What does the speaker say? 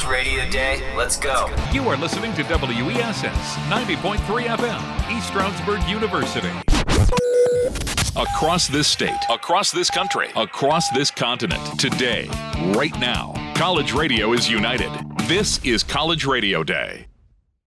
Sports Radio Day. Let's go. You are listening to WESS 90.3 FM, East Stroudsburg University. Across this state, across this country, across this continent, today, right now, college radio is united. This is College Radio Day.